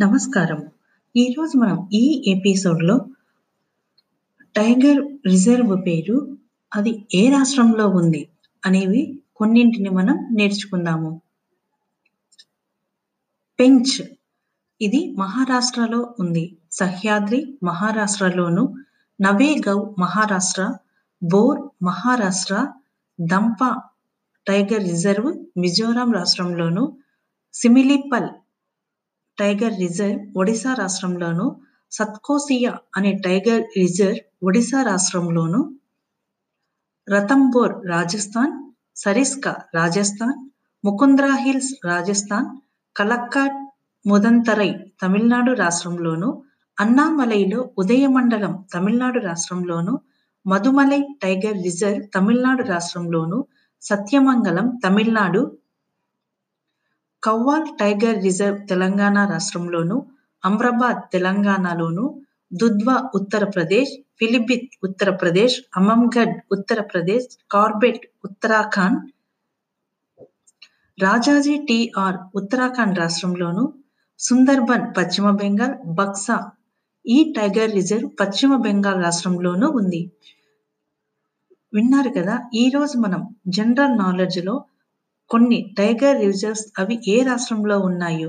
నమస్కారం. ఈరోజు మనం ఈ ఎపిసోడ్‌లో టైగర్ రిజర్వ్ పేరు, అది ఏ రాష్ట్రంలో ఉంది అనేవి కొన్నింటిని మనం నేర్చుకుందాము. పెంచ్ ఇది మహారాష్ట్రలో ఉంది. సహ్యాద్రి మహారాష్ట్రలోను, నవేగౌ మహారాష్ట్ర, బోర్ మహారాష్ట్ర, దంపా టైగర్ రిజర్వ్ మిజోరాం రాష్ట్రంలోను, సిమిలిపల్ టైగర్ రిజర్వ్ ఒడిశా రాష్ట్రంలోను, సత్కోసియా అనే టైగర్ రిజర్వ్ ఒడిశా రాష్ట్రంలోను, రతంబోర్ రాజస్థాన్, సరిస్కా రాజస్థాన్, ముకుంద్రా హిల్స్ రాజస్థాన్, కలక్కాడ్ ముదంతరై తమిళనాడు రాష్ట్రంలోను, అన్నామలైలో ఉదయమండలం తమిళనాడు రాష్ట్రంలోను, మధుమలై టైగర్ రిజర్వ్ తమిళనాడు రాష్ట్రంలోను, సత్యమంగళం తమిళనాడు, కవ్వాల్ టైగర్ రిజర్వ్ తెలంగాణ రాష్ట్రంలోను, అమ్రాబాద్ తెలంగాణలోను, దుధ్వా ఉత్తరప్రదేశ్, పిలిభిత్ ఉత్తరప్రదేశ్, అమంగఢ్ ఉత్తరప్రదేశ్, కార్బెట్ ఉత్తరాఖండ్, రాజాజీ టీ.ఆర్. ఉత్తరాఖండ్ రాష్ట్రంలోను, సుందర్బన్ పశ్చిమ బెంగాల్, బక్సా ఈ టైగర్ రిజర్వ్ పశ్చిమ బెంగాల్ రాష్ట్రంలోనూ ఉంది. విన్నారు కదా! ఈరోజు మనం జనరల్ నాలెడ్జ్‌లో కొన్ని టైగర్ రిజర్వ్స్ అవి ఏ రాష్ట్రంలో ఉన్నాయో